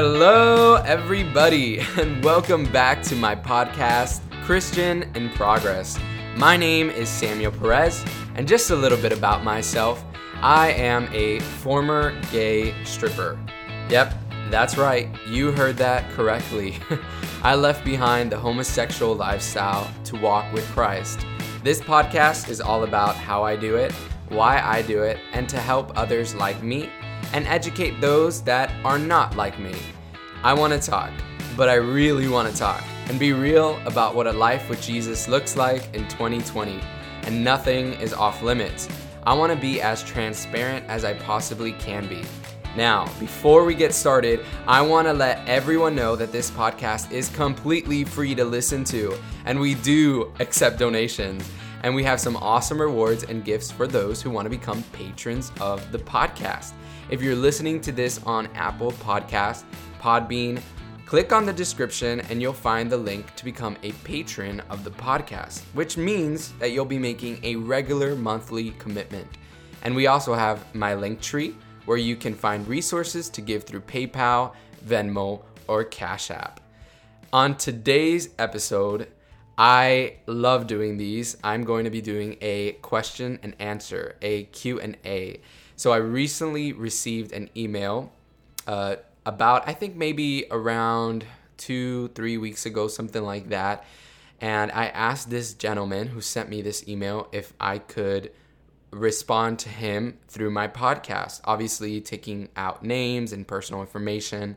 Hello, everybody, and welcome back to my podcast, Christian in Progress. My name is Samuel Perez, and just a little bit about myself I am a former gay stripper. Yep, that's right, you heard that correctly. I left behind the homosexual lifestyle to walk with Christ. This podcast is all about how I do it, why I do it, and to help others like me and educate those that are not like me. I want to talk, but I really want to talk and be real about what a life with Jesus looks like in 2020, and nothing is off limits. I want to be as transparent as I possibly can be. Now, before we get started, I want to let everyone know that this podcast is completely free to listen to, and we do accept donations. And we have some awesome rewards and gifts for those who want to become patrons of the podcast. If you're listening to this on Apple Podcast, Podbean, click on the description and you'll find the link to become a patron of the podcast, which means that you'll be making a regular monthly commitment. And we also have my link tree where you can find resources to give through PayPal, Venmo, or Cash App. On today's episode, I love doing these. I'm going to be doing a question and answer, a Q&A. So I recently received an email uh, about, I think maybe around two, three weeks ago, something like that. And I asked this gentleman who sent me this email if I could respond to him through my podcast, obviously taking out names and personal information.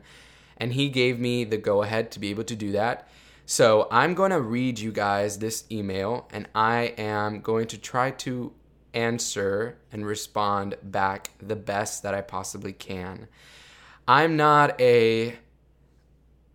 And he gave me the go ahead to be able to do that. So I'm going to read you guys this email and I am going to try to answer and respond back the best that I possibly can. I'm not a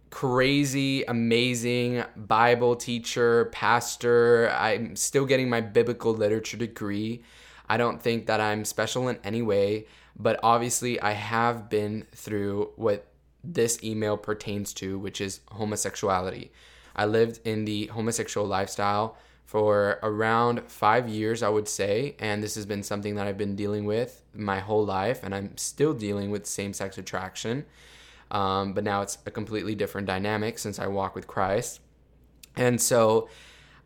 crazy, amazing Bible teacher, pastor. I'm still getting my biblical literature degree. I don't think that I'm special in any way, but obviously I have been through what this email pertains to, which is homosexuality. I lived in the homosexual lifestyle for around five years, I would say, and this has been something that I've been dealing with my whole life, and I'm still dealing with same sex attraction. Um, but now it's a completely different dynamic since I walk with Christ. And so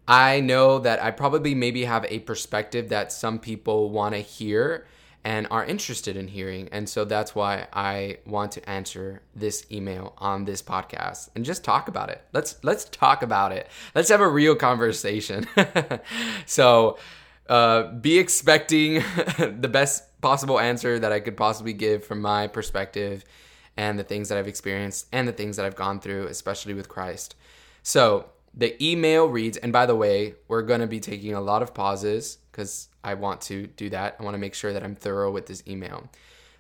I know that I probably maybe have a perspective that some people want to hear and are interested in hearing. And so that's why I want to answer this email on this podcast and just talk about it. Let's let's talk about it. Let's have a real conversation. so uh, be expecting the best possible answer that I could possibly give from my perspective and the things that I've experienced and the things that I've gone through, especially with Christ. So the email reads, and by the way, we're going to be taking a lot of pauses because I want to do that. I want to make sure that I'm thorough with this email.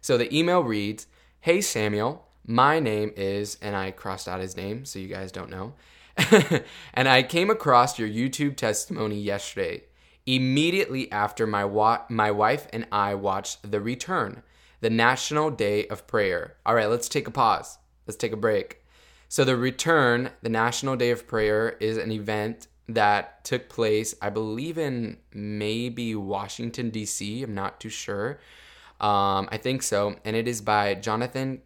So the email reads Hey Samuel, my name is, and I crossed out his name so you guys don't know. and I came across your YouTube testimony yesterday, immediately after my, wa- my wife and I watched The Return, the National Day of Prayer. All right, let's take a pause. Let's take a break. So, The Return, the National Day of Prayer, is an event that took place, I believe, in maybe Washington, D.C. I'm not too sure. Um, I think so. And it is by Jonathan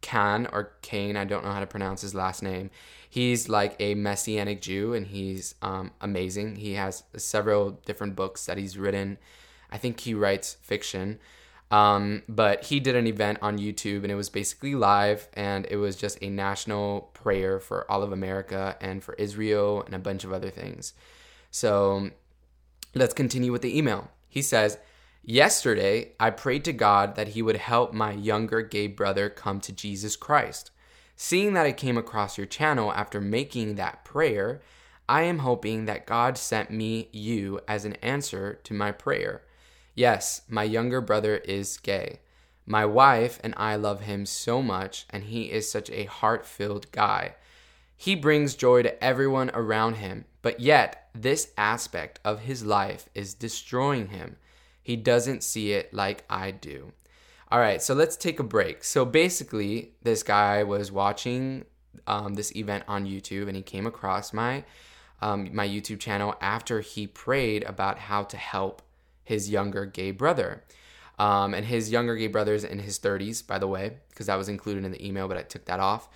Cahn or Kane. I don't know how to pronounce his last name. He's like a Messianic Jew and he's um, amazing. He has several different books that he's written. I think he writes fiction. Um, but he did an event on YouTube and it was basically live and it was just a national prayer for all of America and for Israel and a bunch of other things. So let's continue with the email. He says, Yesterday, I prayed to God that He would help my younger gay brother come to Jesus Christ. Seeing that I came across your channel after making that prayer, I am hoping that God sent me you as an answer to my prayer. Yes, my younger brother is gay. My wife and I love him so much, and he is such a heart filled guy. He brings joy to everyone around him, but yet this aspect of his life is destroying him. He doesn't see it like I do. All right, so let's take a break. So basically, this guy was watching um, this event on YouTube, and he came across my um, my YouTube channel after he prayed about how to help his younger gay brother. Um, and his younger gay brother's in his 30s, by the way, because that was included in the email, but I took that off.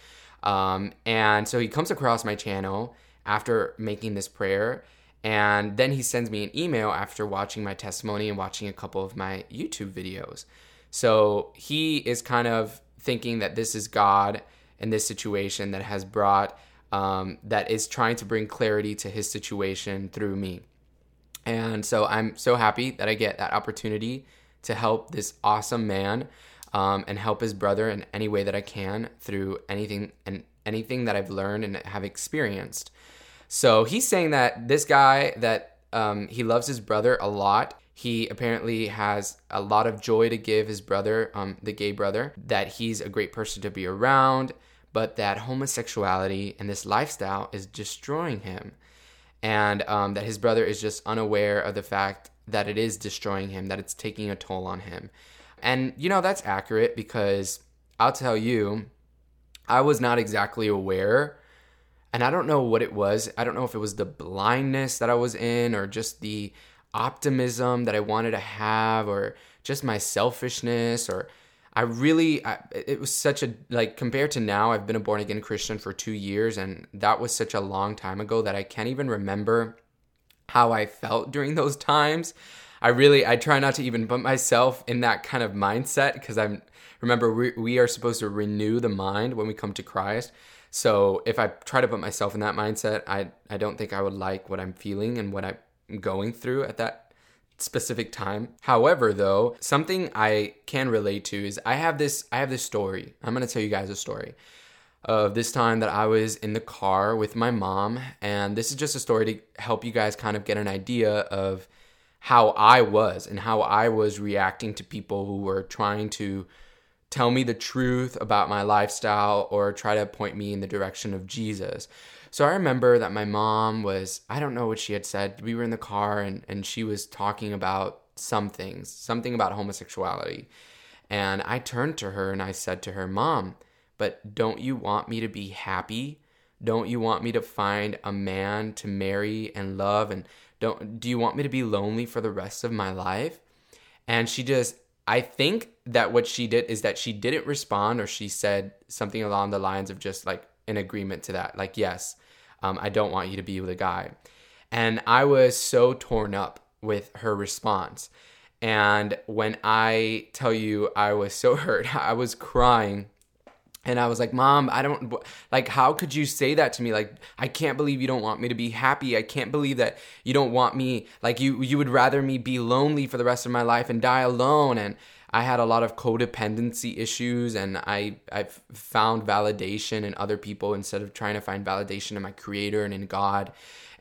Um, and so he comes across my channel after making this prayer. And then he sends me an email after watching my testimony and watching a couple of my YouTube videos. So he is kind of thinking that this is God in this situation that has brought, um, that is trying to bring clarity to his situation through me. And so I'm so happy that I get that opportunity to help this awesome man um, and help his brother in any way that I can through anything and anything that I've learned and have experienced. So he's saying that this guy that um, he loves his brother a lot. He apparently has a lot of joy to give his brother, um, the gay brother, that he's a great person to be around, but that homosexuality and this lifestyle is destroying him. And um, that his brother is just unaware of the fact that it is destroying him, that it's taking a toll on him. And, you know, that's accurate because I'll tell you, I was not exactly aware. And I don't know what it was. I don't know if it was the blindness that I was in or just the optimism that I wanted to have or just my selfishness or I really I, it was such a like compared to now I've been a born again Christian for 2 years and that was such a long time ago that I can't even remember how I felt during those times. I really I try not to even put myself in that kind of mindset because I'm remember we, we are supposed to renew the mind when we come to Christ. So if I try to put myself in that mindset, I I don't think I would like what I'm feeling and what I'm going through at that specific time. However, though, something I can relate to is I have this I have this story. I'm going to tell you guys a story of this time that I was in the car with my mom. And this is just a story to help you guys kind of get an idea of how I was and how I was reacting to people who were trying to tell me the truth about my lifestyle or try to point me in the direction of Jesus. So I remember that my mom was, I don't know what she had said. We were in the car and, and she was talking about some things, something about homosexuality. And I turned to her and I said to her, Mom, but don't you want me to be happy? Don't you want me to find a man to marry and love and don't do you want me to be lonely for the rest of my life? And she just I think that what she did is that she didn't respond or she said something along the lines of just like an agreement to that. Like, yes, um, I don't want you to be with a guy. And I was so torn up with her response. And when I tell you I was so hurt, I was crying and I was like, Mom, I don't, like, how could you say that to me? Like, I can't believe you don't want me to be happy. I can't believe that you don't want me, like, you, you would rather me be lonely for the rest of my life and die alone. And I had a lot of codependency issues and I, I found validation in other people instead of trying to find validation in my creator and in God.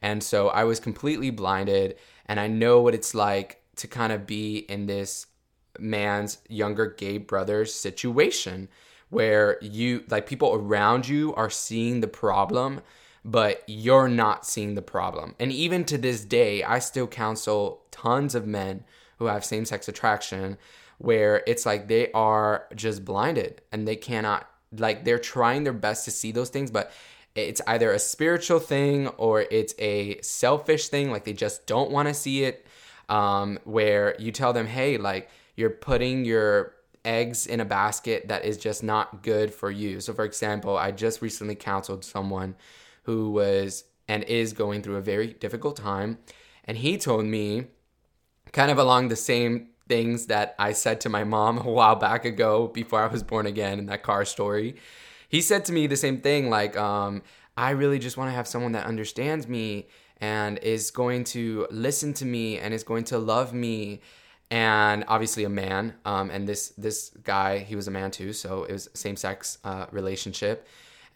And so I was completely blinded. And I know what it's like to kind of be in this man's younger gay brother's situation where you like people around you are seeing the problem but you're not seeing the problem. And even to this day, I still counsel tons of men who have same sex attraction where it's like they are just blinded and they cannot, like, they're trying their best to see those things, but it's either a spiritual thing or it's a selfish thing, like they just don't want to see it. Um, where you tell them, hey, like, you're putting your eggs in a basket that is just not good for you. So, for example, I just recently counseled someone who was and is going through a very difficult time. And he told me, kind of along the same things that I said to my mom a while back ago before I was born again in that car story. He said to me the same thing like, um, I really just want to have someone that understands me and is going to listen to me and is going to love me and obviously a man. Um, and this this guy, he was a man too, so it was same sex uh, relationship.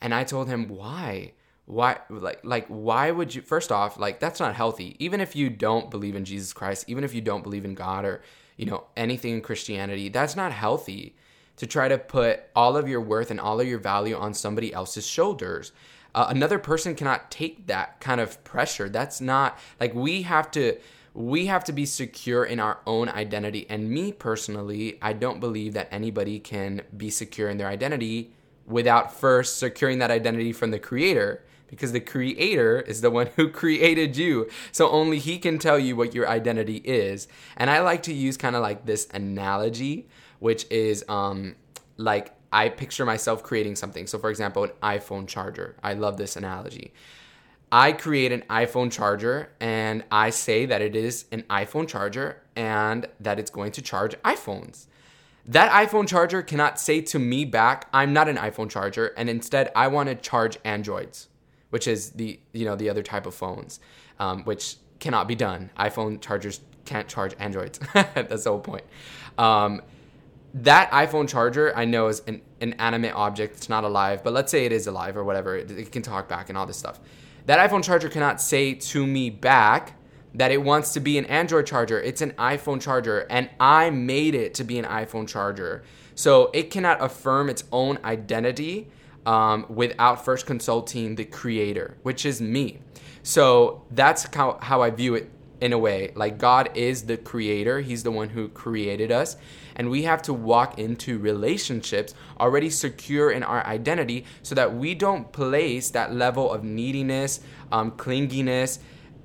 And I told him why, why, like like why would you? First off, like that's not healthy. Even if you don't believe in Jesus Christ, even if you don't believe in God or you know anything in Christianity, that's not healthy. To try to put all of your worth and all of your value on somebody else's shoulders. Uh, another person cannot take that kind of pressure. That's not like we have to we have to be secure in our own identity. And me personally, I don't believe that anybody can be secure in their identity without first securing that identity from the creator. Because the creator is the one who created you. So only he can tell you what your identity is. And I like to use kind of like this analogy, which is um like I picture myself creating something. So for example, an iPhone charger. I love this analogy. I create an iPhone charger and I say that it is an iPhone charger and that it's going to charge iPhones. That iPhone charger cannot say to me back, I'm not an iPhone charger, and instead I want to charge Androids, which is the you know the other type of phones, um, which cannot be done. iPhone chargers can't charge Androids. That's the whole point. Um, that iPhone charger I know is an, an animate object. It's not alive, but let's say it is alive or whatever. It, it can talk back and all this stuff. That iPhone charger cannot say to me back that it wants to be an Android charger. It's an iPhone charger, and I made it to be an iPhone charger. So it cannot affirm its own identity um, without first consulting the creator, which is me. So that's how, how I view it in a way. Like God is the creator, He's the one who created us. And we have to walk into relationships already secure in our identity so that we don't place that level of neediness, um, clinginess,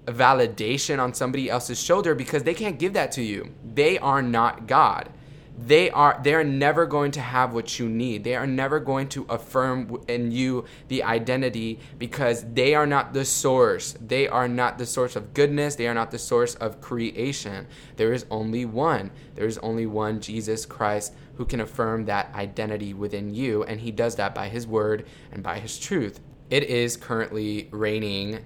validation on somebody else's shoulder because they can't give that to you. They are not God. They are they are never going to have what you need. They are never going to affirm in you the identity because they are not the source. They are not the source of goodness. They are not the source of creation. There is only one. There is only one Jesus Christ who can affirm that identity within you and he does that by his word and by his truth. It is currently raining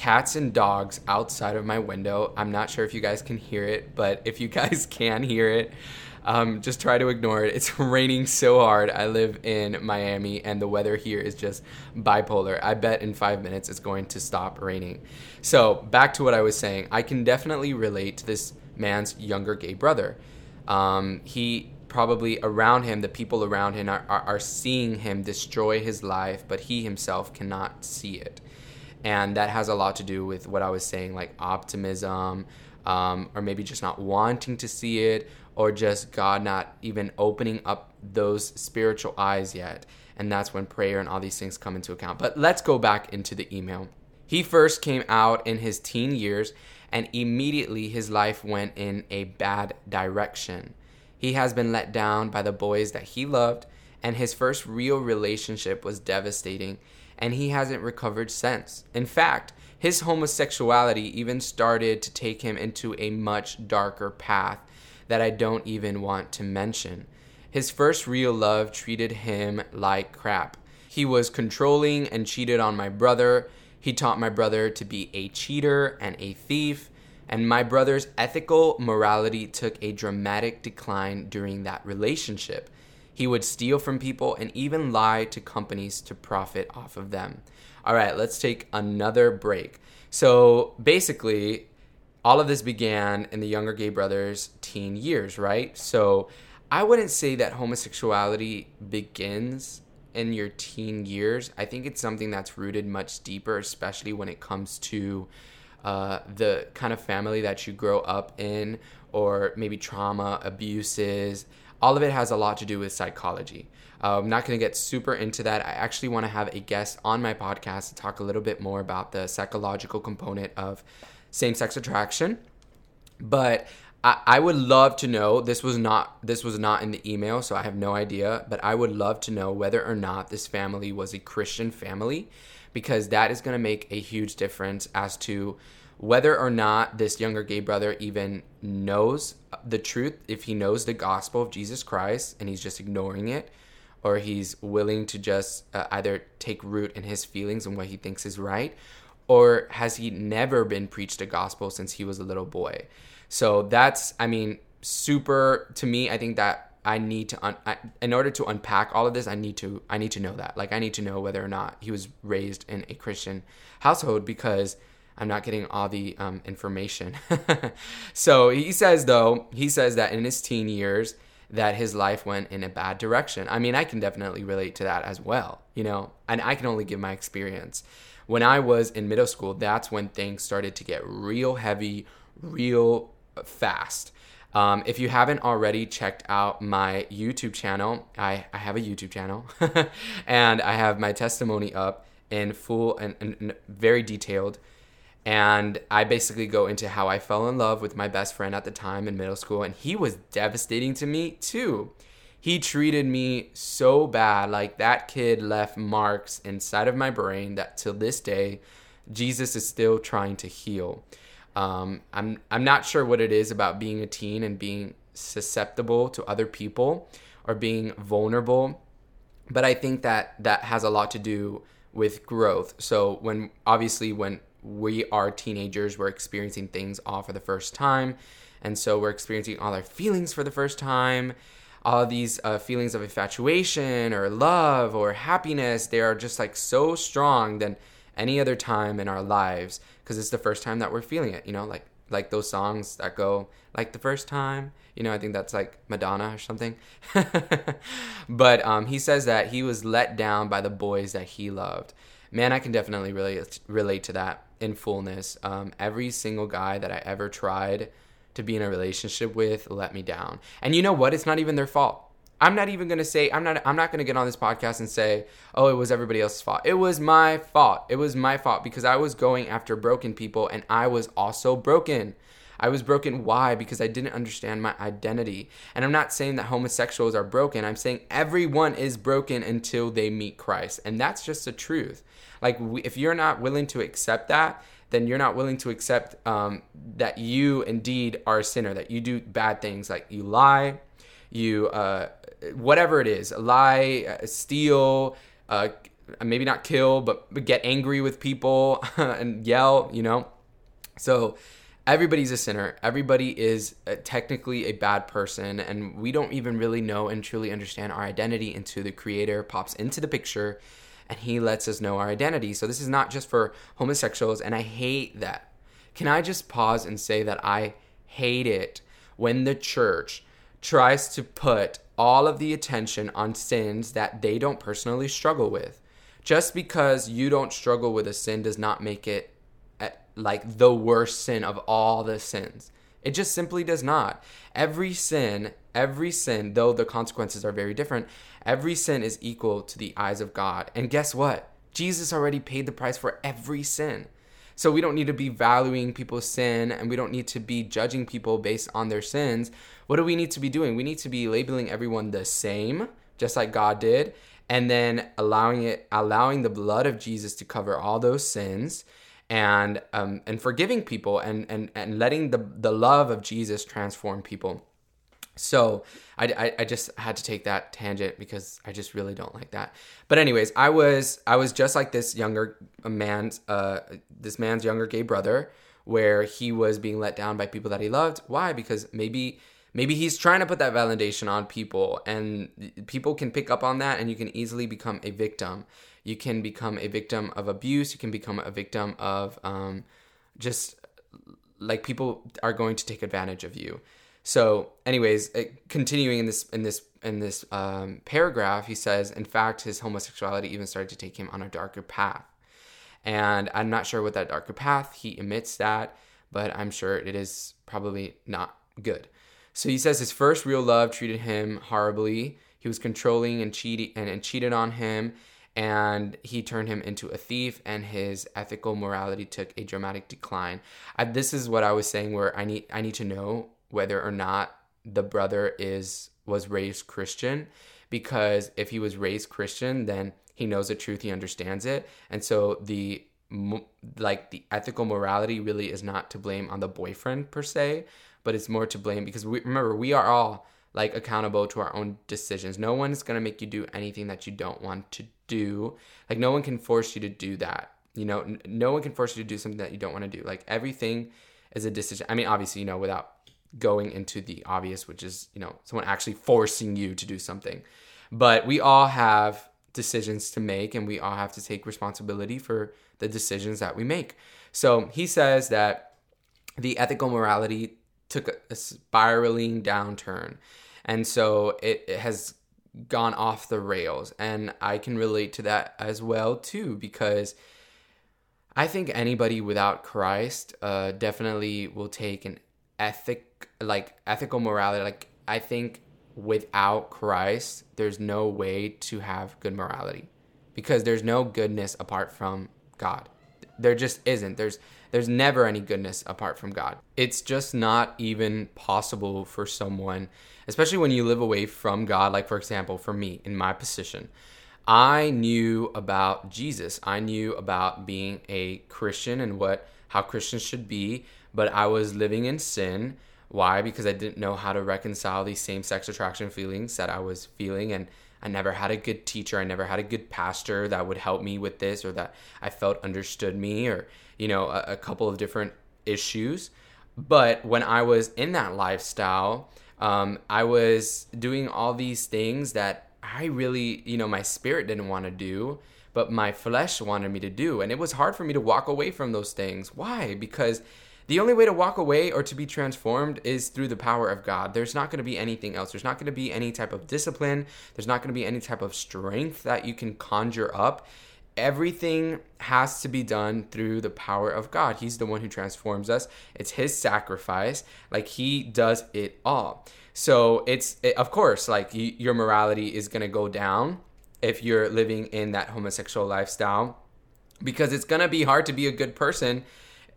cats and dogs outside of my window. I'm not sure if you guys can hear it, but if you guys can hear it, um, just try to ignore it. It's raining so hard. I live in Miami, and the weather here is just bipolar. I bet in five minutes it's going to stop raining. So, back to what I was saying, I can definitely relate to this man's younger gay brother. Um, he probably around him, the people around him are, are, are seeing him destroy his life, but he himself cannot see it and that has a lot to do with what I was saying, like optimism, um, or maybe just not wanting to see it, or just God not even opening up those spiritual eyes yet. And that's when prayer and all these things come into account. But let's go back into the email. He first came out in his teen years, and immediately his life went in a bad direction. He has been let down by the boys that he loved, and his first real relationship was devastating and he hasn't recovered since. In fact, his homosexuality even started to take him into a much darker path that I don't even want to mention. His first real love treated him like crap. He was controlling and cheated on my brother. He taught my brother to be a cheater and a thief. And my brother's ethical morality took a dramatic decline during that relationship. He would steal from people and even lie to companies to profit off of them. All right, let's take another break. So basically, all of this began in the younger gay brothers' teen years, right? So I wouldn't say that homosexuality begins in your teen years. I think it's something that's rooted much deeper, especially when it comes to uh, the kind of family that you grow up in, or maybe trauma, abuses, all of it has a lot to do with psychology. Uh, I'm not going to get super into that. I actually want to have a guest on my podcast to talk a little bit more about the psychological component of same sex attraction. But I, I would love to know this was not this was not in the email, so I have no idea. But I would love to know whether or not this family was a Christian family, because that is going to make a huge difference as to whether or not this younger gay brother even knows the truth, if he knows the gospel of Jesus Christ and he's just ignoring it, or he's willing to just uh, either take root in his feelings and what he thinks is right, or has he never been preached a gospel since he was a little boy? So that's, I mean, super to me. I think that I need to, un- I, in order to unpack all of this, I need to, I need to know that. Like, I need to know whether or not he was raised in a Christian household because I'm not getting all the um, information. so he says, though, he says that in his teen years, that his life went in a bad direction. I mean, I can definitely relate to that as well, you know, and I can only give my experience. When I was in middle school, that's when things started to get real heavy, real fast. Um, if you haven't already checked out my YouTube channel, I, I have a YouTube channel and I have my testimony up in full and, and, and very detailed. And I basically go into how I fell in love with my best friend at the time in middle school, and he was devastating to me too. He treated me so bad. Like that kid left marks inside of my brain that till this day, Jesus is still trying to heal. Um, I'm I'm not sure what it is about being a teen and being susceptible to other people or being vulnerable, but I think that that has a lot to do with growth. So when obviously when we are teenagers, we're experiencing things all for the first time, and so we're experiencing all our feelings for the first time. All these uh, feelings of infatuation or love or happiness, they are just like so strong than any other time in our lives because it's the first time that we're feeling it. You know, like like those songs that go like the first time you know i think that's like madonna or something but um, he says that he was let down by the boys that he loved man i can definitely relate relate to that in fullness um, every single guy that i ever tried to be in a relationship with let me down and you know what it's not even their fault I'm not even gonna say I'm not I'm not gonna get on this podcast and say, oh, it was everybody else's fault. It was my fault. It was my fault because I was going after broken people and I was also broken. I was broken. Why? Because I didn't understand my identity. And I'm not saying that homosexuals are broken. I'm saying everyone is broken until they meet Christ. And that's just the truth. Like, we, if you're not willing to accept that, then you're not willing to accept um, that you indeed are a sinner, that you do bad things, like you lie, you uh, whatever it is lie uh, steal uh, maybe not kill but, but get angry with people and yell you know? So everybody's a sinner. Everybody is uh, technically a bad person and we don't even really know and truly understand our identity until the creator pops into the picture and he lets us know our identity so this is not just for homosexuals and i hate that can i just pause and say that i hate it when the church tries to put all of the attention on sins that they don't personally struggle with. Just because you don't struggle with a sin does not make it eh, like the worst sin of all the sins. It just simply does not. Every sin, every sin, though the consequences are very different, every sin is equal to the eyes of God. And guess what? Jesus already paid the price for every sin. So we don't need to be valuing people's sin and we don't need to be judging people based on their sins. What do we need to be doing? We need to be labeling everyone the same, just like God did, and then allowing it allowing the blood of Jesus to cover all those sins and um, and forgiving people and and and letting the the love of Jesus transform people. So I, I, I, just had to take that tangent because I just really don't like that. But anyways, I was I was just like this younger man's uh this man's younger gay brother where he was being let down by people that he loved. Why? Because maybe maybe he's trying to put that validation on people and people can pick up on that and you can easily become a victim. You can become a victim of abuse. You can become a victim of um, just like people are going to take advantage of you. So, anyways, continuing in this in this in this um, paragraph, he says, in fact, his homosexuality even started to take him on a darker path. And I'm not sure what that darker path he emits that, but I'm sure it is probably not good. So he says his first real love treated him horribly. He was controlling and cheating and, and cheated on him, and he turned him into a thief. And his ethical morality took a dramatic decline. I, this is what I was saying, where I need I need to know whether or not the brother is was raised Christian because if he was raised Christian then he knows the truth he understands it and so the like the ethical morality really is not to blame on the boyfriend per se but it's more to blame because we remember we are all like accountable to our own decisions no one's going to make you do anything that you don't want to do like no one can force you to do that you know no one can force you to do something that you don't want to do like everything is a decision i mean obviously you know without going into the obvious, which is, you know, someone actually forcing you to do something. But we all have decisions to make and we all have to take responsibility for the decisions that we make. So he says that the ethical morality took a, spiraling downturn. And so it, it has gone off the rails. And I can relate to that as well, too, because I think anybody without Christ uh, definitely will take an ethic like ethical morality like i think without christ there's no way to have good morality because there's no goodness apart from God. There just isn't. There's there's never any goodness apart from God. It's just not even possible for someone, especially when you live away from God, like for example, for me in my position. I knew about Jesus. I knew about being a Christian and what how Christians should be, but I was living in sin. Why? Because I didn't know how to reconcile these same sex attraction feelings that I was feeling and I never had a good teacher. I never had a good pastor that would help me with this or that I felt understood me or, you know, a, a couple of different issues. But when I was in that lifestyle, um, I was doing all these things that I really, you know, my spirit didn't want to do, but my flesh wanted me to do. And it was hard for me to walk away from those things. Why? Because the only way to walk away or to be transformed is through the power of God. There's not going to be anything else. There's not going to be any type of discipline. There's not going to be any type of strength that you can conjure up. Everything has to be done through the power of God. He's the one who transforms us. It's His sacrifice. Like He does it all. So it's, it, of course, like your morality is going to go down if you're living in that homosexual lifestyle because it's going to be hard to be a good person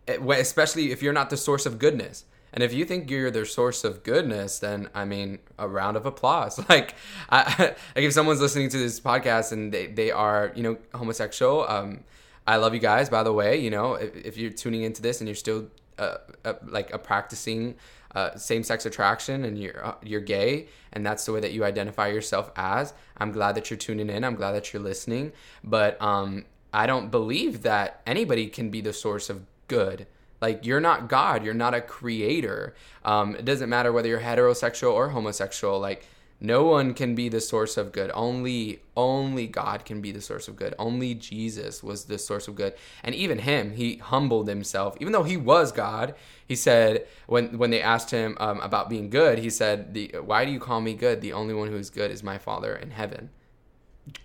Eh, especially if you're not the source of goodness. And if you think you're the source of goodness, then I mean, a round of applause. Like, I, like if someone's listening to this podcast and they, they are, you know, homosexual, um, I love you guys, by the way. You know, if, if you're tuning into this and you're still uh, uh, like a practicing uh, same-sex attraction and you're uh, you're gay and that's the way that you identify yourself as, I'm glad that you're tuning in. I'm glad that you're listening. But um, I don't believe that anybody can be the source of good. Like you're not God, you're not a creator. Um, it doesn't matter whether you're heterosexual or homosexual. Like no one can be the source of good. Only only God can be the source of good. Only Jesus was the source of good. And even him, he humbled himself. Even though he was God, he said when when they asked him um, about being good, he said, "The why do you call me good? The only one who is good is my Father in heaven."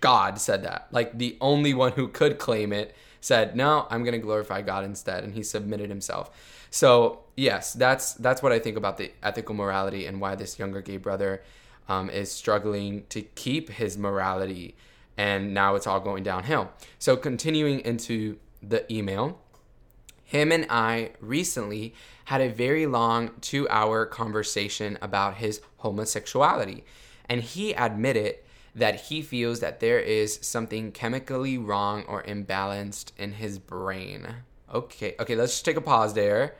God said that. Like the only one who could claim it said, "No, I'm going to glorify God instead," and he submitted himself. So yes, that's that's what I think about the ethical morality and why this younger gay brother um, is struggling to keep his morality, and now it's all going downhill. So continuing into the email, him and I recently had a very long two-hour conversation about his homosexuality, and he admitted that he feels that there is something chemically wrong or imbalanced in his brain. Okay, okay, let's just take a pause there.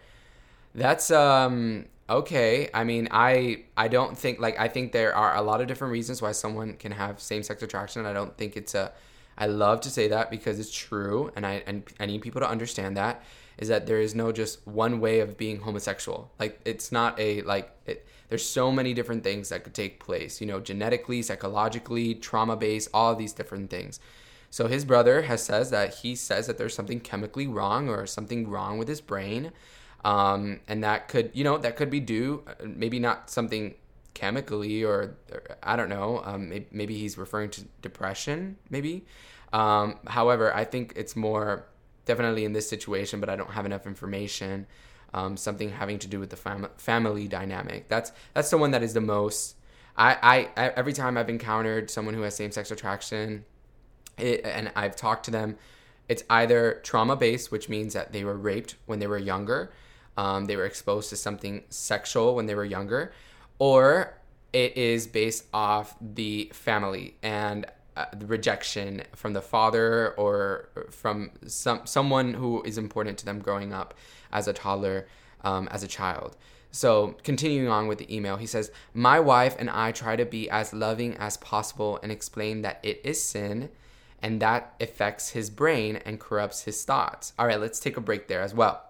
That's um okay. I mean, I I don't think like I think there are a lot of different reasons why someone can have same-sex attraction. I don't think it's a I love to say that because it's true and I and I need people to understand that is that there is no just one way of being homosexual. Like it's not a like it, there's so many different things that could take place, you know, genetically, psychologically, trauma based, all these different things. So his brother has says that he says that there's something chemically wrong or something wrong with his brain. Um, and that could, you know, that could be due, maybe not something chemically or, or I don't know, um, maybe, maybe, he's referring to depression, maybe. Um, however, I think it's more definitely in this situation, but I don't have enough information um, something having to do with the fam- family dynamic. That's that's the one that is the most. I, I, every time I've encountered someone who has same sex attraction, it, and I've talked to them, it's either trauma based, which means that they were raped when they were younger, um, they were exposed to something sexual when they were younger, or it is based off the family and uh, the rejection from the father or from some someone who is important to them growing up as a toddler, um, as a child. So, continuing on with the email, he says, My wife and I try to be as loving as possible and explain that it is sin and that affects his brain and corrupts his thoughts. All right, let's take a break there as well.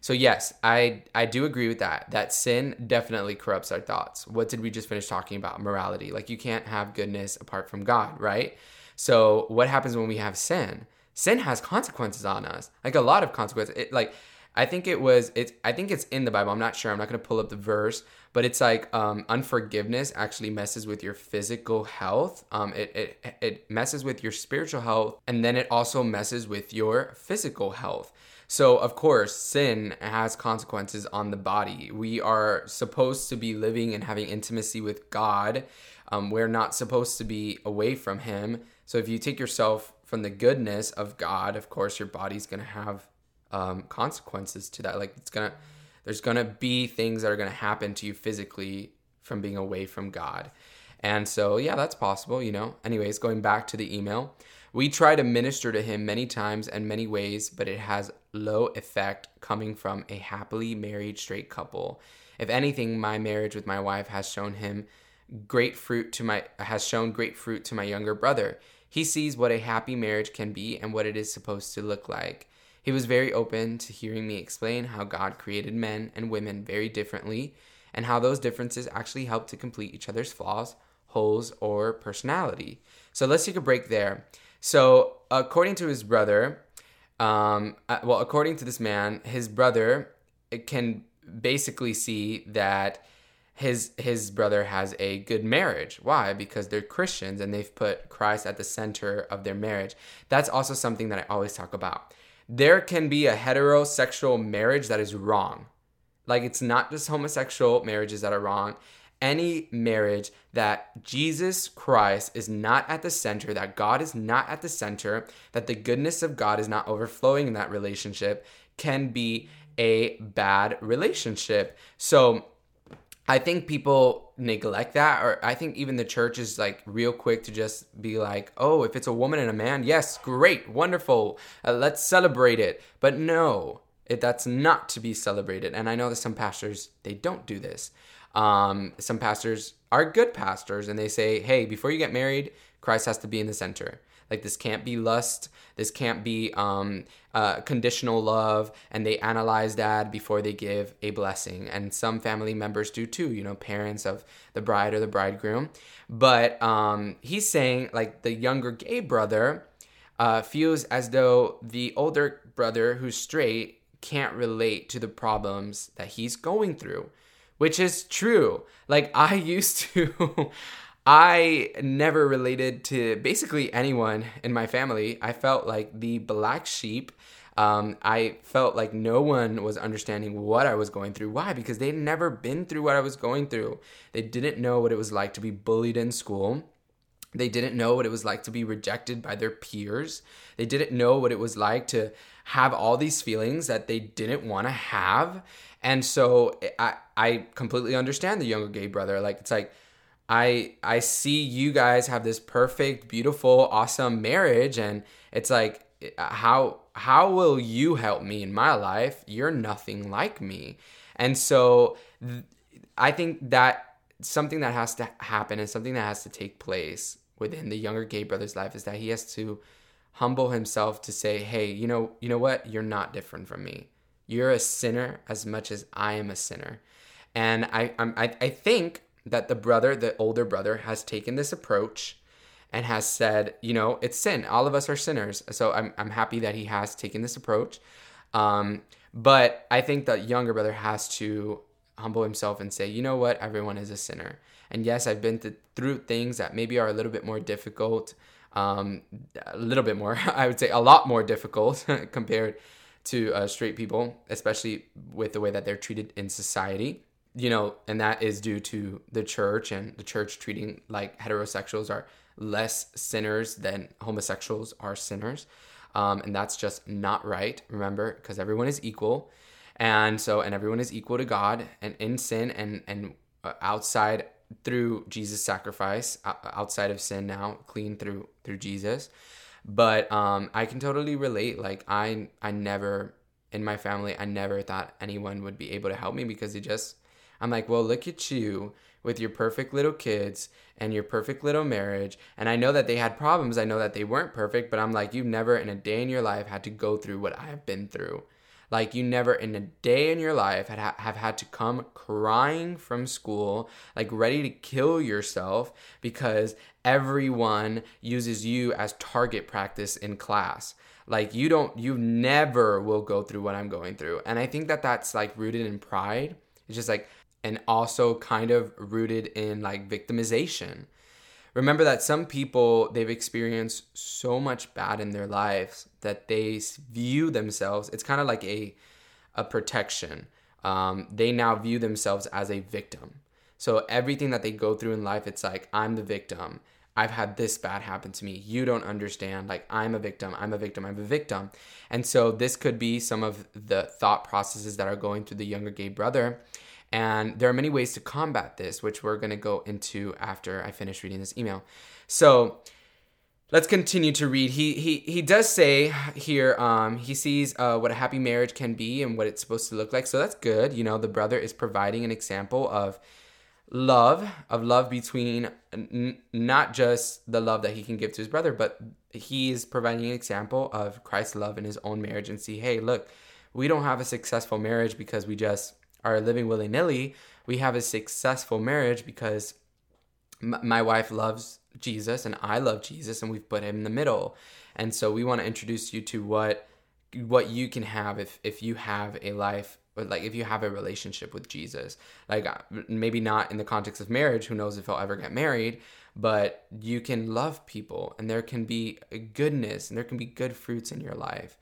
So, yes, I, I do agree with that. That sin definitely corrupts our thoughts. What did we just finish talking about? Morality. Like, you can't have goodness apart from God, right? So, what happens when we have sin? Sin has consequences on us, like a lot of consequences. It, like, I think it was it's I think it's in the Bible. I'm not sure. I'm not to pull up the verse, but it's like um, unforgiveness actually messes with your physical health. Um, it, it it messes with your spiritual health, and then it also messes with your physical health. So of course, sin has consequences on the body. We are supposed to be living and having intimacy with God. Um, we're not supposed to be away from Him. So if you take yourself from the goodness of God, of course, your body's going to have um, consequences to that. Like it's to, there's to be things that are to happen to you physically from being away from God. And so, yeah, that's possible, you know. Anyways, going back to the email, we try to minister to him many times and many ways, but it has low effect coming from a happily married straight couple. If anything, my marriage with my wife has shown him great fruit to my has shown great fruit to my younger brother. He sees what a happy marriage can be and what it is supposed to look like. He was very open to hearing me explain how God created men and women very differently and how those differences actually help to complete each other's flaws, holes, or personality. So let's take a break there. So, according to his brother, um, uh, well, according to this man, his brother can basically see that his his brother has a good marriage. Why? Because they're Christians and they've put Christ at the center of their marriage. That's also something that I always talk about. There can be a heterosexual marriage that is wrong. Like it's not just homosexual marriages that are wrong. Any marriage that Jesus Christ is not at the center, that God is not at the center, that the goodness of God is not overflowing in that relationship can be a bad relationship. So I think people neglect that, or I think even the church is like real quick to just be like, oh, if it's a woman and a man, yes, great, wonderful, uh, let's celebrate it. But no, it, that's not to be celebrated. And I know that some pastors, they don't do this. Um, some pastors are good pastors and they say, hey, before you get married, Christ has to be in the center. Like this can't be lust. This can't be um, uh, conditional love. And they analyze that before they give a blessing. And some family members do too. You know, parents of the bride or the bridegroom. But um, he's saying like the younger gay brother uh, feels as though the older brother who's straight can't relate to the problems that he's going through, which is true. Like I used to. I never related to basically anyone in my family. I felt like the black sheep. Um, I felt like no one was understanding what I was going through. Why? Because they'd never been through what I was going through. They didn't know what it was like to be bullied in school. They didn't know what it was like to be rejected by their peers. They didn't know what it was like to have all these feelings that they didn't want to have. And so I, I completely understand the younger gay brother. Like, it's like, I I see you guys have this perfect, beautiful, awesome marriage and it's like how how will you help me in my life? You're nothing like me. And so th- I think that something that has to happen and something that has to take place within the younger gay brother's life is that he has to humble himself to say, "Hey, you know, you know what? You're not different from me. You're a sinner as much as I am a sinner." And I I I think that the brother, the older brother, has taken this approach and has said, you know, it's sin. All of us are sinners. So I'm, I'm happy that he has taken this approach. Um, but I think the younger brother has to humble himself and say, you know what, everyone is a sinner. And yes, I've been th- through things that maybe are a little bit more difficult, um, a little bit more, I would say a lot more difficult compared to uh, straight people, especially with the way that they're treated in society you know, and that is due to the church and the church treating like heterosexuals are less sinners than homosexuals are sinners. Um, and that's just not right, remember, because everyone is equal. And so, and everyone is equal to God and in sin and, and uh, outside through Jesus' sacrifice, outside of sin now, clean through, through Jesus. But um, I can totally relate. Like, I, I never, in my family, I never thought anyone would be able to help me because it just, I'm like, well, look at you with your perfect little kids and your perfect little marriage. And I know that they had problems. I know that they weren't perfect, but I'm like, you've never in a day in your life had to go through what I have been through. Like, you never in a day in your life had, have had to come crying from school, like ready to kill yourself because everyone uses you as target practice in class. Like, you don't, you never will go through what I'm going through. And I think that that's like rooted in pride. It's just like, and also kind of rooted in like victimization. Remember that some people they've experienced so much bad in their lives that they view themselves. It's kind of like a a protection. Um, they now view themselves as a victim. So everything that they go through in life, it's like I'm the victim. I've had this bad happen to me. You don't understand. Like, I'm a victim. I'm a victim. I'm a victim. And so, this could be some of the thought processes that are going through the younger gay brother. And there are many ways to combat this, which we're going to go into after I finish reading this email. So, let's continue to read. He he he does say here um he sees uh what a happy marriage can be and what it's supposed to look like. So that's good. You know, the brother is providing an example of love, of love between n- not just the love that he can give to his brother, but he is providing an example of Christ's love in his own marriage and see, hey, look, we don't have a successful marriage because we just are living willy-nilly. We have a successful marriage because m- my wife loves Jesus and I love Jesus and we've put him in the middle. And so we want to introduce you to what what you can have if if you have a life like if you have a relationship with Jesus. Like uh, maybe not in the context of marriage, who knows if he'll ever get married, but you can love people and there can be goodness and there can be good fruits in your life.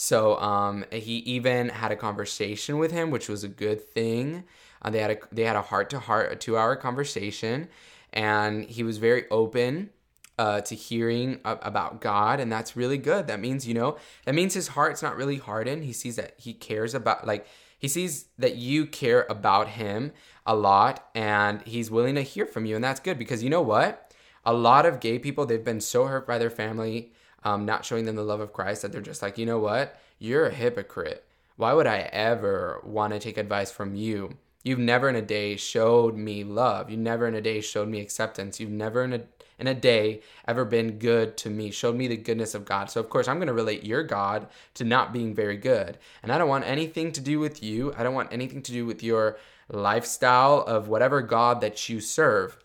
So um, he even had a conversation with him, which was a good thing. Uh, they had a they had a heart to heart, a two hour conversation, and he was very open uh, to hearing about God, and that's really good. That means you know that means his heart's not really hardened. He sees that he cares about like he sees that you care about him a lot, and he's willing to hear from you, and that's good because you know what? A lot of gay people they've been so hurt by their family um, not showing them the love of Christ that they're just like, you know what? You're a hypocrite. Why would I ever want to take advice from you? You've never in a day showed me love. You never in a day showed me acceptance. You've never in a in a day ever been good to me, showed me the goodness of God. So of course I'm going to relate your God to not being very good. And I don't want anything to do with you. I don't want anything to do with your lifestyle of whatever God that you serve.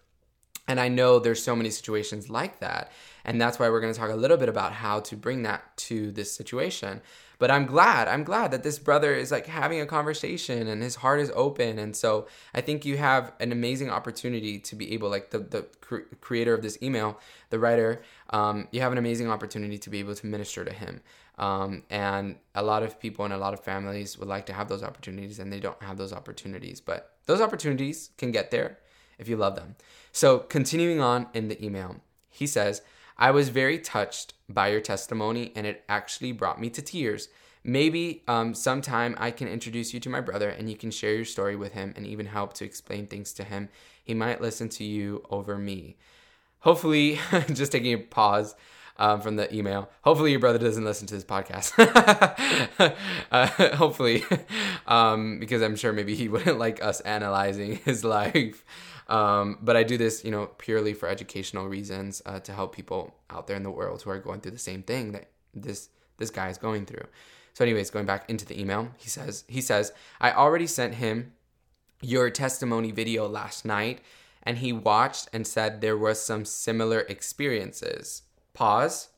And I know there's so many situations like that. And that's why we're going to talk a little bit about how to bring that to this situation. But I'm glad, I'm glad that this brother is like having a conversation and his heart is open. And so I think you have an amazing opportunity to be able, like the, the cre- creator of this email, the writer, um, you have an amazing opportunity to be able to minister to him. Um, and a lot of people and a lot of families would like to have those opportunities and they don't have those opportunities. But those opportunities can get there if you love them. So continuing on in the email, he says, I was very touched by your testimony, and it actually brought me to tears. Maybe um, sometime I can introduce you to my brother and you can share your story with him and even help to explain things to him. He might listen to you over me. Hopefully, just taking a pause um, from the email. Hopefully, your brother doesn't listen to this podcast. uh, hopefully, um, because I'm sure maybe he wouldn't like us analyzing his life. Um, but I do this, you know, purely for educational reasons uh, to help people out there in the world who are going through the same thing that this this guy is going through. So, anyways, going back into the email, he says he says I already sent him your testimony video last night, and he watched and said there was some similar experiences. Pause.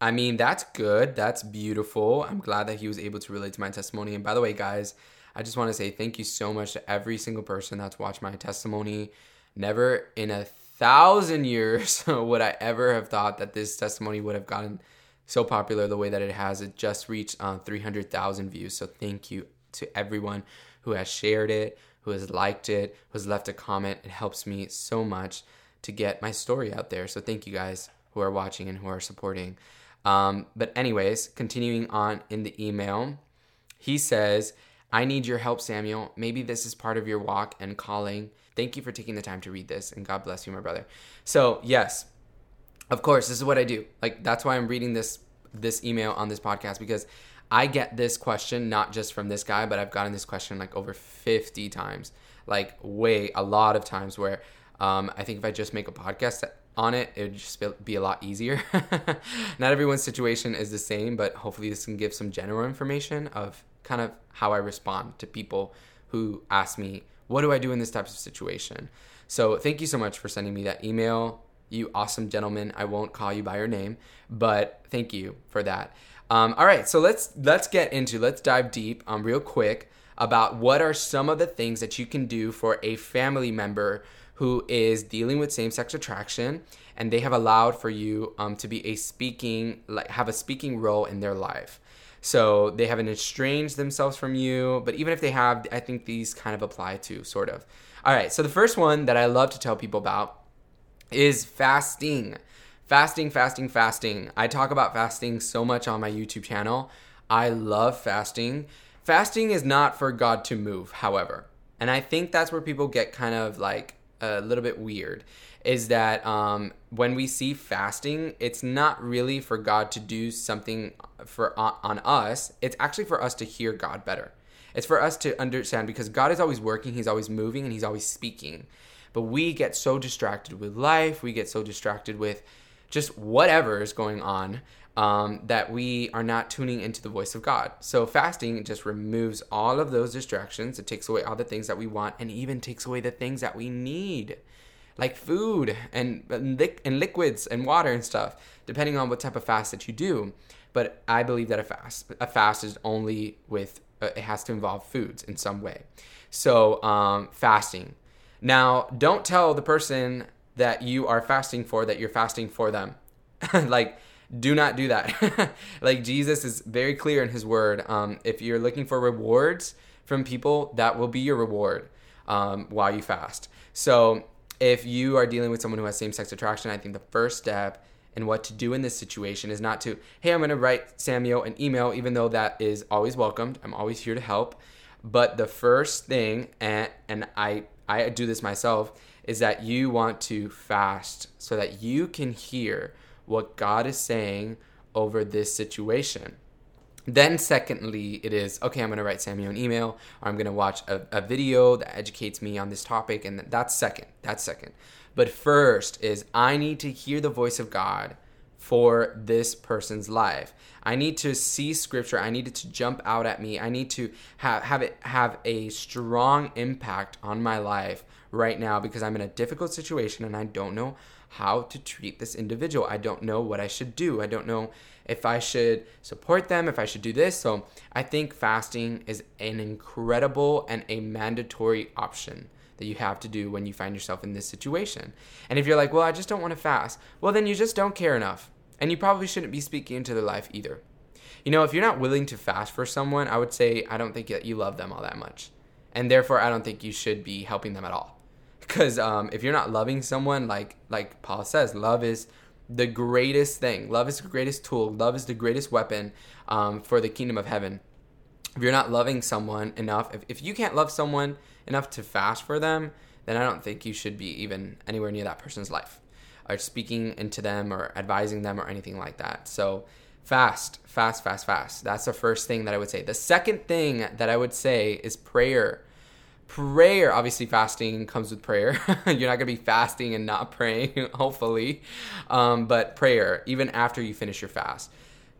I mean, that's good. That's beautiful. I'm glad that he was able to relate to my testimony. And by the way, guys, I just want to say thank you so much to every single person that's watched my testimony. Never in a thousand years would I ever have thought that this testimony would have gotten so popular the way that it has. It just reached uh, 300,000 views. So thank you to everyone who has shared it, who has liked it, who has left a comment. It helps me so much to get my story out there. So thank you guys who are watching and who are supporting. Um, but, anyways, continuing on in the email, he says, I need your help, Samuel. Maybe this is part of your walk and calling. Thank you for taking the time to read this, and God bless you, my brother. So, yes, of course, this is what I do. Like that's why I'm reading this this email on this podcast because I get this question not just from this guy, but I've gotten this question like over 50 times, like way a lot of times. Where um, I think if I just make a podcast on it, it would just be a lot easier. not everyone's situation is the same, but hopefully this can give some general information of kind of how I respond to people who ask me, what do I do in this type of situation? So thank you so much for sending me that email. You awesome gentleman. I won't call you by your name, but thank you for that. Um, all right, so let's let's get into let's dive deep um, real quick about what are some of the things that you can do for a family member who is dealing with same-sex attraction and they have allowed for you um, to be a speaking like have a speaking role in their life so they haven't estranged themselves from you, but even if they have, I think these kind of apply to sort of. All right, so the first one that I love to tell people about is fasting. Fasting, fasting, fasting. I talk about fasting so much on my YouTube channel. I love fasting. Fasting is not for God to move, however. And I think that's where people get kind of like a little bit weird is that um, when we see fasting, it's not really for God to do something for on, on us. It's actually for us to hear God better. It's for us to understand because God is always working, He's always moving, and He's always speaking. But we get so distracted with life, we get so distracted with just whatever is going on um, that we are not tuning into the voice of God. So fasting just removes all of those distractions. It takes away all the things that we want and even takes away the things that we need, like food and and, li- and liquids and water and stuff, depending on what type of fast that you do. But I believe that a fast a fast is only with uh, it has to involve foods in some way. So um, fasting. Now, don't tell the person that you are fasting for that you're fasting for them. like do not do that. like Jesus is very clear in his word. Um, if you're looking for rewards from people, that will be your reward um, while you fast. So if you are dealing with someone who has same sex attraction, I think the first step in what to do in this situation is not to, hey, I'm going to write Samuel an email, even though that is always welcomed. I'm always here to help. But the first thing, and, and I, I do this myself, is that you want to fast so that you can hear what God is saying over this situation. Then, secondly, it is okay, I'm going to write Samuel an email or I'm going to watch a, a, video that educates me on this topic. And that's second. That's second. But first is I need to hear the voice of God for this person's life. I need to see scripture. I need it to jump out at me. I need to have, have it have a strong impact on my life right now because I'm in a difficult situation and I don't know how to treat this individual. I don't know what I should do. I don't know if I should support them, if I should do this. So I think fasting is an incredible and a mandatory option that you have to do when you find yourself in this situation. And if you're like, well, I just don't want to fast, well, then you just don't care enough. And you probably shouldn't be speaking into their life either. You know, if you're not willing to fast for someone, I would say I don't think that you love them all that much. And therefore, I don't think you should be helping them at all. Because um, if you're not loving someone like like paul says love is the greatest thing. Love is the greatest tool. Love is the greatest weapon um, for the kingdom of heaven. If you're not loving someone enough if, if you can't love someone enough to fast for them then i don't think you should be even anywhere near that person's life or speaking into them or advising them or anything like that. So fast fast fast fast. That's the first thing that i would say. The second thing that i would say is prayer. Prayer obviously fasting comes with prayer. You're not to be fasting and not praying hopefully. Um, but prayer even after you finish your fast.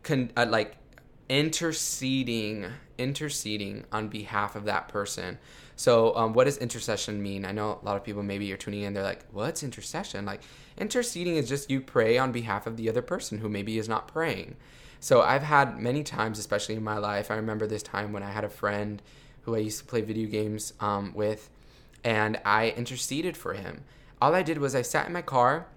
Con- uh, like interceding interceding on behalf of that person so um, what does intercession mean? I know a lot of people maybe you're tuning in they're like what's intercession? Like interceding is just you pray on behalf of the other person who maybe is not praying. So i've had many times especially in my life i remember this time when i had a friend who I used to play video games um, with, and I interceded for him. All I did was I sat in my car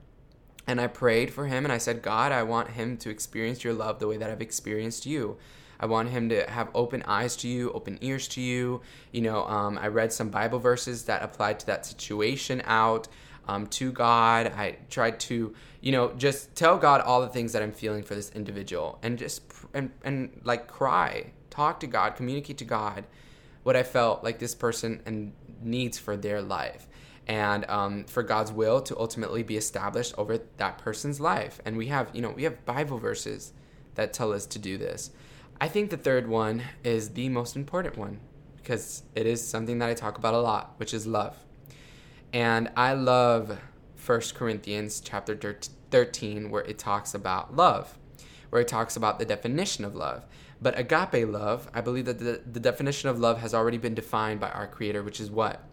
and I prayed for him and I said, God, I want him to experience your love the way that I've experienced you. I want him to have open eyes to you, open ears to you. You know, um, I read some Bible verses that applied to that situation out um, to God. I tried to, you know, just tell God all the things that I'm feeling for this individual and just, and, and like cry, talk to God, communicate to God what I felt like this person and needs for their life and um, for God's will to ultimately be established over that person's life. And we have, you know, we have Bible verses that tell us to do this. I think the third one is the most important one because it is something that I talk about a lot, which is love. And I love 1 Corinthians chapter 13 where it talks about love, where it talks about the definition of love. But agape love, I believe that the, the definition of love has already been defined by our Creator, which is what?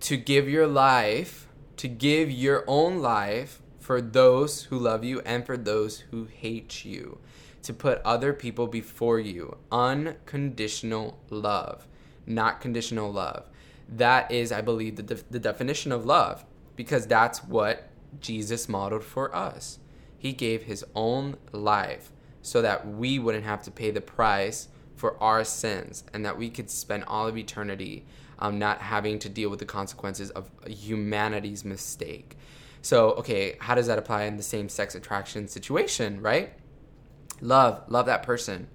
To give your life, to give your own life for those who love you and for those who hate you. To put other people before you. Unconditional love, not conditional love. That is, I believe, the, de- the definition of love because that's what Jesus modeled for us. He gave his own life so that we wouldn't have to pay the price for our sins and that we could spend all of eternity um, not having to deal with the consequences of humanity's mistake. So, okay, how does that apply in the same sex attraction situation, right? Love, love that person.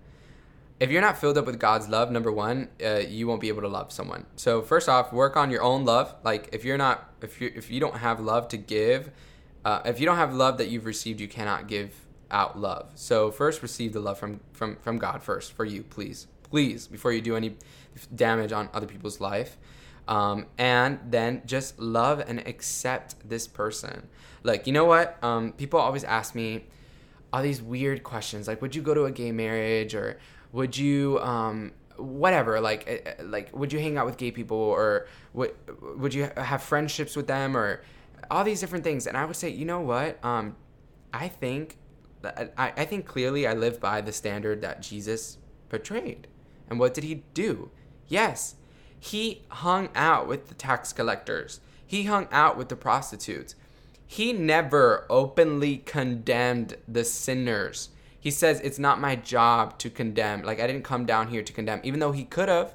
If you're not filled up with God's love, number one, uh, you won't be able to love someone. So first off, work on your own love. Like if you're not, if you if you don't have love to give, uh, if you don't have love that you've received, you cannot give out love. So first, receive the love from from from God first for you, please, please, before you do any damage on other people's life. Um, and then just love and accept this person. Like, you know what? Um, people always ask me all these weird questions, like, would you go to a gay marriage or would you, um, whatever, like, eh, eh, like, would you hang out with gay people or would would you have friendships with them or all these different things? And I would say, you know what? Um, I think I, I think clearly I live by the standard that Jesus portrayed. And what did he do? Yes, he hung out with the tax collectors. He hung out with the prostitutes. He never openly condemned the sinners. He says, It's not my job to condemn. Like, I didn't come down here to condemn, even though he could have.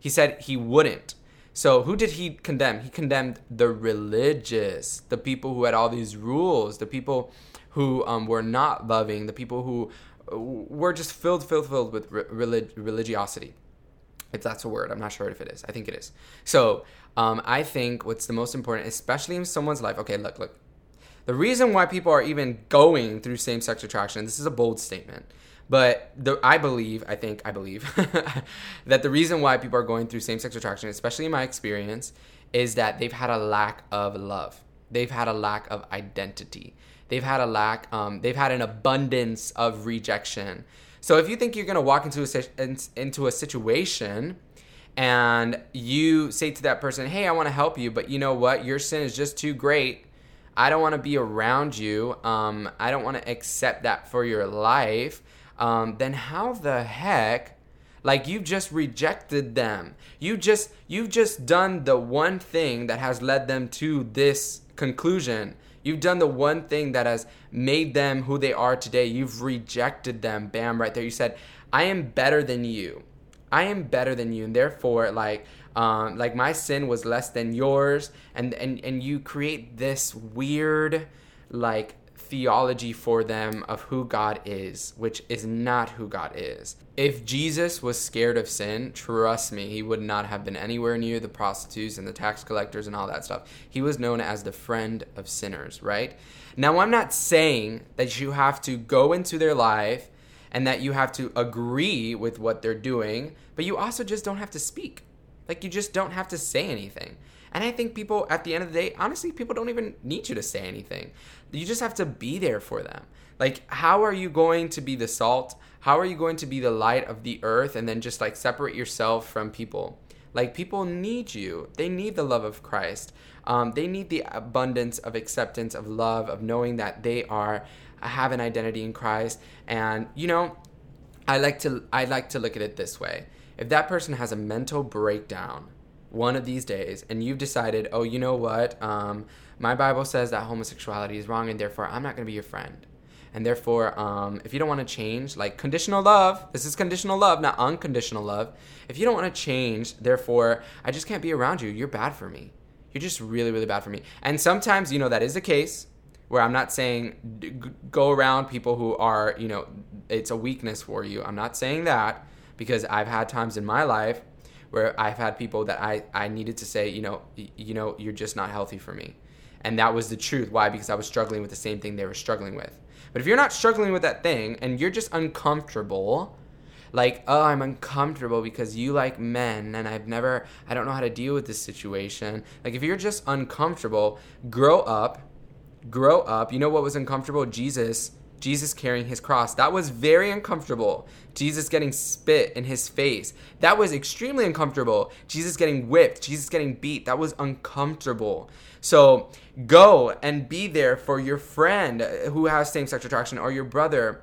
He said he wouldn't. So, who did he condemn? He condemned the religious, the people who had all these rules, the people who um, were not loving, the people who were just filled, filled, filled with relig- religiosity if that's a word. I'm not sure if it is. I think it is. So um, I think what's the most important, especially in someone's life. Okay, look, look. The reason why people are even going through same-sex attraction. This is a bold statement, but the, I believe, I think, I believe that the reason why people are going through same-sex attraction, especially in my experience, is that they've had a lack of love. They've had a lack of identity. They've had a lack. Um, they've had an abundance of rejection. So if you think you're going to walk into a into a situation and you say to that person, "Hey, I want to help you, but you know what? Your sin is just too great. I don't want to be around you. Um, I don't want to accept that for your life." Um, then how the heck? Like you've just rejected them. You just you've just done the one thing that has led them to this conclusion You've done the one thing that has made them who they are today. You've rejected them. Bam, right there. You said, I am better than you. I am better than you. And therefore, like, um, like my sin was less than yours. And, and, and you create this weird, like, theology for them of who God is, which is not who God is. If Jesus was scared of sin, trust me, he would not have been anywhere near the prostitutes and the tax collectors and all that stuff. He was known as the friend of sinners, right? Now, I'm not saying that you have to go into their life and that you have to agree with what they're doing, but you also just don't have to speak. Like, you just don't have to say anything. And I think people, at the end of the day, honestly, people don't even need you to say anything. You just have to be there for them. Like, how are you going to be the salt? How are you going to be the light of the earth and then just like separate yourself from people? Like, people need you. They need the love of Christ. Um, they need the abundance of acceptance, of love, of knowing that they are have an identity in Christ. And you know, I like to I like to look at it this way. If that person has a mental breakdown one of these days and you've decided, oh, you know what? Um, my Bible says that homosexuality is wrong and therefore I'm not going to be your friend. And therefore, um, if you don't want to change, like conditional love, this is conditional love, not unconditional love. If you don't want to change, therefore, I just can't be around you. You're bad for me. You're just really, really bad for me. And sometimes, you know, that is the case where I'm not saying go around people who are, you know, it's a weakness for you. I'm not saying that because I've had times in my life where I've had people that I, I needed to say, you know, you know, you're just not healthy for me. And that was the truth. Why? Because I was struggling with the same thing they were struggling with. But if you're not struggling with that thing and you're just uncomfortable, like, oh, I'm uncomfortable because you like men and I've never, I don't know how to deal with this situation. Like, if you're just uncomfortable, grow up, grow up. You know what was uncomfortable? Jesus Jesus carrying his cross. That was very uncomfortable. Jesus getting spit in his face. That was extremely uncomfortable. Jesus getting whipped. Jesus getting beat. That was uncomfortable. So go and be there for your friend who has same sex attraction or your brother.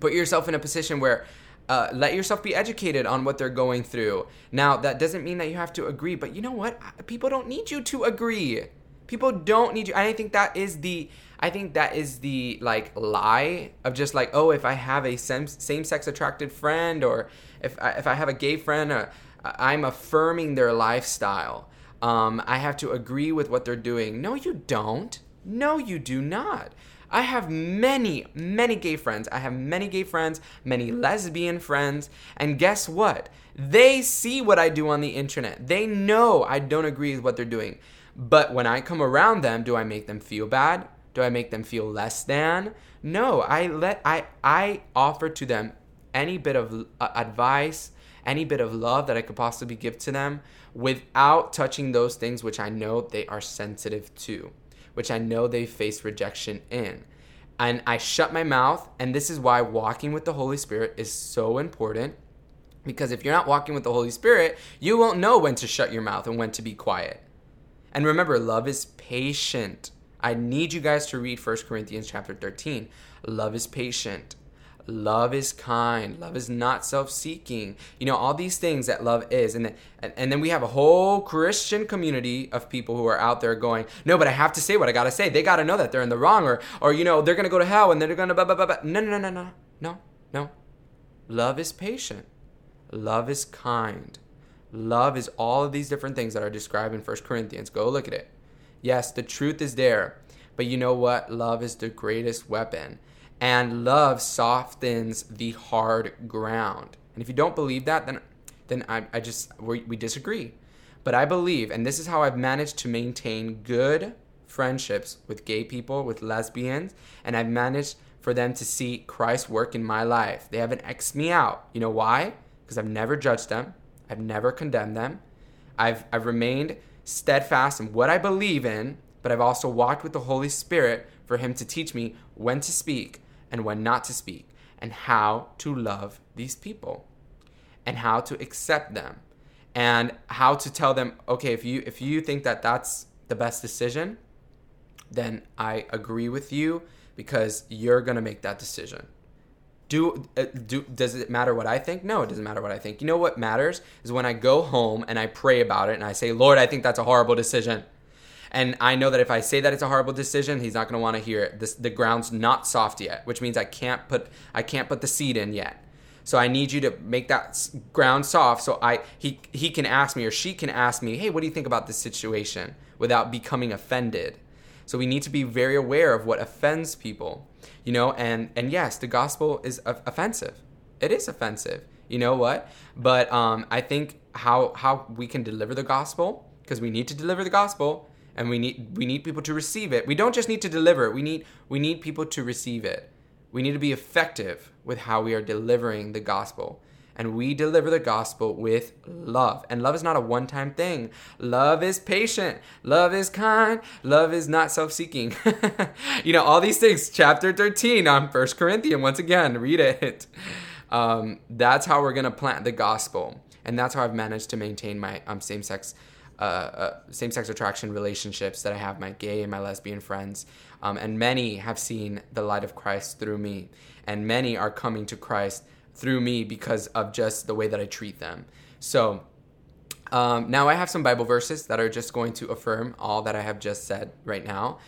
Put yourself in a position where uh, let yourself be educated on what they're going through. Now, that doesn't mean that you have to agree, but you know what? People don't need you to agree. People don't need you. I think that is the I think that is the like lie of just like, oh, if I have a same sex attracted friend or if I, if I have a gay friend, uh, I'm affirming their lifestyle. Um, I have to agree with what they're doing. No, you don't. No, you do not. I have many, many gay friends. I have many gay friends, many lesbian friends. And guess what? They see what I do on the internet. They know I don't agree with what they're doing. But when I come around them, do I make them feel bad? Do I make them feel less than? No, I let I I offer to them any bit of uh, advice, any bit of love that I could possibly give to them without touching those things which I know they are sensitive to which I know they face rejection in. And I shut my mouth, and this is why walking with the Holy Spirit is so important. Because if you're not walking with the Holy Spirit, you won't know when to shut your mouth and when to be quiet. And remember, love is patient. I need you guys to read 1 Corinthians chapter 13. Love is patient. Love is kind. Love is not self-seeking. You know all these things that love is, and then, and then we have a whole Christian community of people who are out there going, no, but I have to say what I gotta say. They gotta know that they're in the wrong, or or you know they're gonna go to hell and they're gonna blah blah blah. blah. No no no no no no no. Love is patient. Love is kind. Love is all of these different things that are described in First Corinthians. Go look at it. Yes, the truth is there, but you know what? Love is the greatest weapon and love softens the hard ground. And if you don't believe that, then then I, I just we, we disagree. But I believe, and this is how I've managed to maintain good friendships with gay people, with lesbians, and I've managed for them to see Christ work in my life. They haven't X'd me out. You know why? Because I've never judged them. I've never condemned them. I've, I've remained steadfast in what I believe in, but I've also walked with the Holy Spirit for Him to teach me when to speak and when not to speak, and how to love these people, and how to accept them, and how to tell them, okay, if you if you think that that's the best decision, then I agree with you because you're gonna make that decision. Do, uh, do does it matter what I think? No, it doesn't matter what I think. You know what matters is when I go home and I pray about it and I say, Lord, I think that's a horrible decision. And I know that if I say that it's a horrible decision, he's not going to want to hear it. This, the ground's not soft yet, which means I can't put I can't put the seed in yet. So I need you to make that ground soft so I he he can ask me or she can ask me, "Hey, what do you think about this situation?" without becoming offended. So we need to be very aware of what offends people. You know, and and yes, the gospel is offensive. It is offensive. You know what? But um I think how how we can deliver the gospel because we need to deliver the gospel and we need we need people to receive it. We don't just need to deliver it. We need we need people to receive it. We need to be effective with how we are delivering the gospel. And we deliver the gospel with love. And love is not a one time thing. Love is patient. Love is kind. Love is not self seeking. you know, all these things. Chapter 13 on First Corinthians. Once again, read it. Um, that's how we're going to plant the gospel. And that's how I've managed to maintain my um, same sex uh, uh, same-sex attraction relationships that I have, my gay and my lesbian friends, um, and many have seen the light of Christ through me, and many are coming to Christ through me because of just the way that I treat them. So um, now I have some Bible verses that are just going to affirm all that I have just said right now.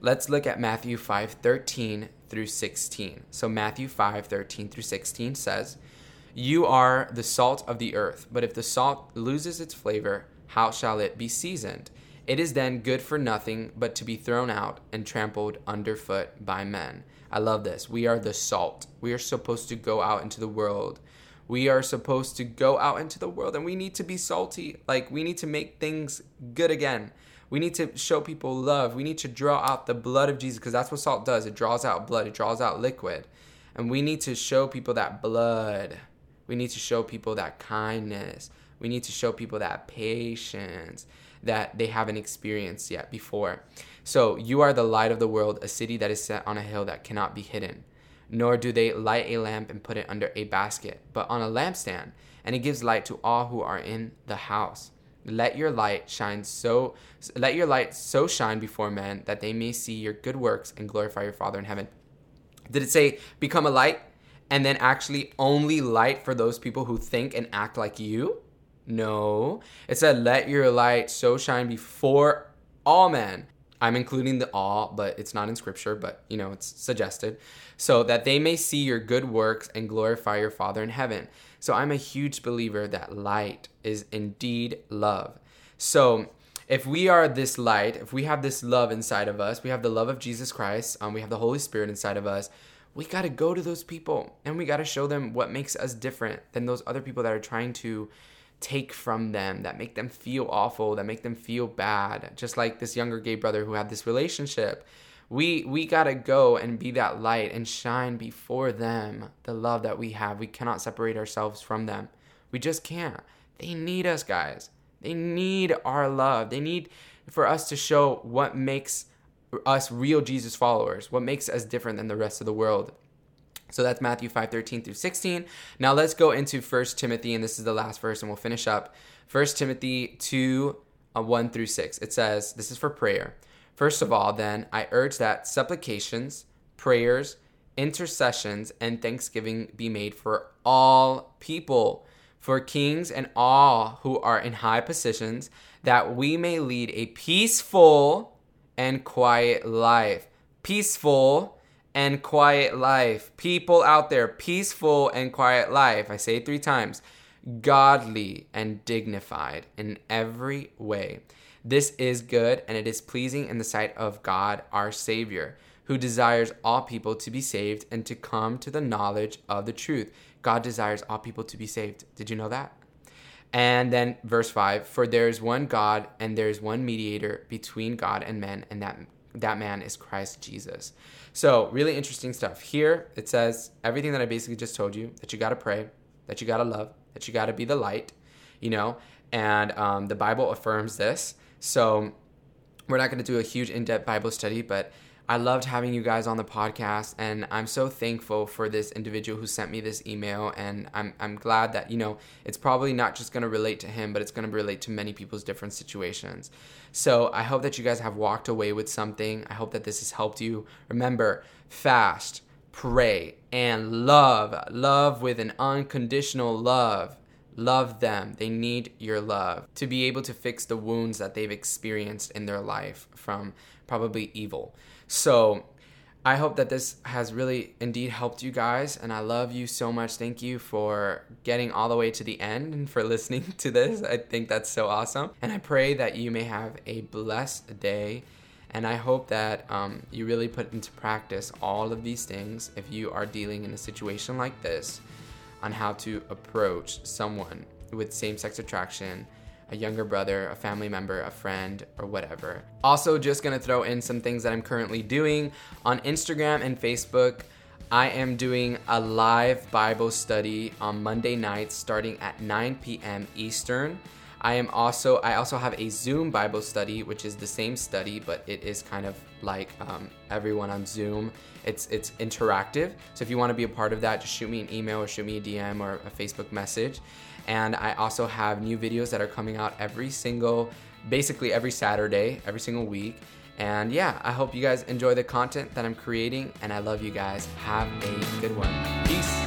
Let's look at Matthew 5 13 through 16. So Matthew 5 13 through 16 says, You are the salt of the earth, but if the salt loses its flavor, how shall it be seasoned? It is then good for nothing but to be thrown out and trampled underfoot by men. I love this. We are the salt. We are supposed to go out into the world. We are supposed to go out into the world and we need to be salty. Like, we need to make things good again. We need to show people love. We need to draw out the blood of Jesus because that's what salt does. It draws out blood, it draws out liquid. And we need to show people that blood. We need to show people that kindness. We need to show people that patience that they haven't experienced yet before. So, you are the light of the world, a city that is set on a hill that cannot be hidden. Nor do they light a lamp and put it under a basket, but on a lampstand, and it gives light to all who are in the house. Let your light shine so let your light so shine before men that they may see your good works and glorify your Father in heaven. Did it say become a light and then actually only light for those people who think and act like you? No. It said, let your light so shine before all men. I'm including the all, but it's not in scripture, but you know, it's suggested. So that they may see your good works and glorify your Father in heaven. So I'm a huge believer that light is indeed love. So if we are this light, if we have this love inside of us, we have the love of Jesus Christ, um, we have the Holy Spirit inside of us, we got to go to those people and we got to show them what makes us different than those other people that are trying to take from them, that make them feel awful, that make them feel bad. Just like this younger gay brother who had this relationship. We we got to go and be that light and shine before them the love that we have. We cannot separate ourselves from them. We just can't. They need us, guys. They need our love. They need for us to show what makes us real Jesus followers, what makes us different than the rest of the world. So that's Matthew 5 13 through 16. Now let's go into 1 Timothy, and this is the last verse, and we'll finish up. 1 Timothy 2 uh, 1 through 6. It says, This is for prayer. First of all, then, I urge that supplications, prayers, intercessions, and thanksgiving be made for all people, for kings and all who are in high positions, that we may lead a peaceful and quiet life. Peaceful and quiet life. People out there, peaceful and quiet life. I say it three times godly and dignified in every way. This is good and it is pleasing in the sight of God our Savior, who desires all people to be saved and to come to the knowledge of the truth. God desires all people to be saved. Did you know that? And then verse 5 For there is one God and there is one mediator between God and men, and that, that man is Christ Jesus. So, really interesting stuff. Here it says everything that I basically just told you that you got to pray, that you got to love, that you got to be the light, you know, and um, the Bible affirms this. So, we're not going to do a huge in depth Bible study, but I loved having you guys on the podcast, and I'm so thankful for this individual who sent me this email. And I'm, I'm glad that, you know, it's probably not just going to relate to him, but it's going to relate to many people's different situations. So I hope that you guys have walked away with something. I hope that this has helped you. Remember, fast, pray, and love. Love with an unconditional love. Love them. They need your love to be able to fix the wounds that they've experienced in their life from probably evil. So I hope that this has really indeed helped you guys, and I love you so much. Thank you for getting all the way to the end and for listening to this. I think that's so awesome. And I pray that you may have a blessed day. And I hope that um, you really put into practice all of these things if you are dealing in a situation like this on how to approach someone with same sex attraction a younger brother, a family member, a friend, or whatever. Also, just gonna throw in some things that I'm currently doing on Instagram and Facebook. I am doing a live Bible study on Monday nights starting at 9 p.m. Eastern. I am also I also have a Zoom Bible study, which is the same study, but it is kind of like um, everyone on Zoom. It's it's interactive. So if you want to be a part of that, just shoot me an email or shoot me a DM or a Facebook message. And I also have new videos that are coming out every single, basically every Saturday, every single week. And yeah, I hope you guys enjoy the content that I'm creating, and I love you guys. Have a good one. Peace.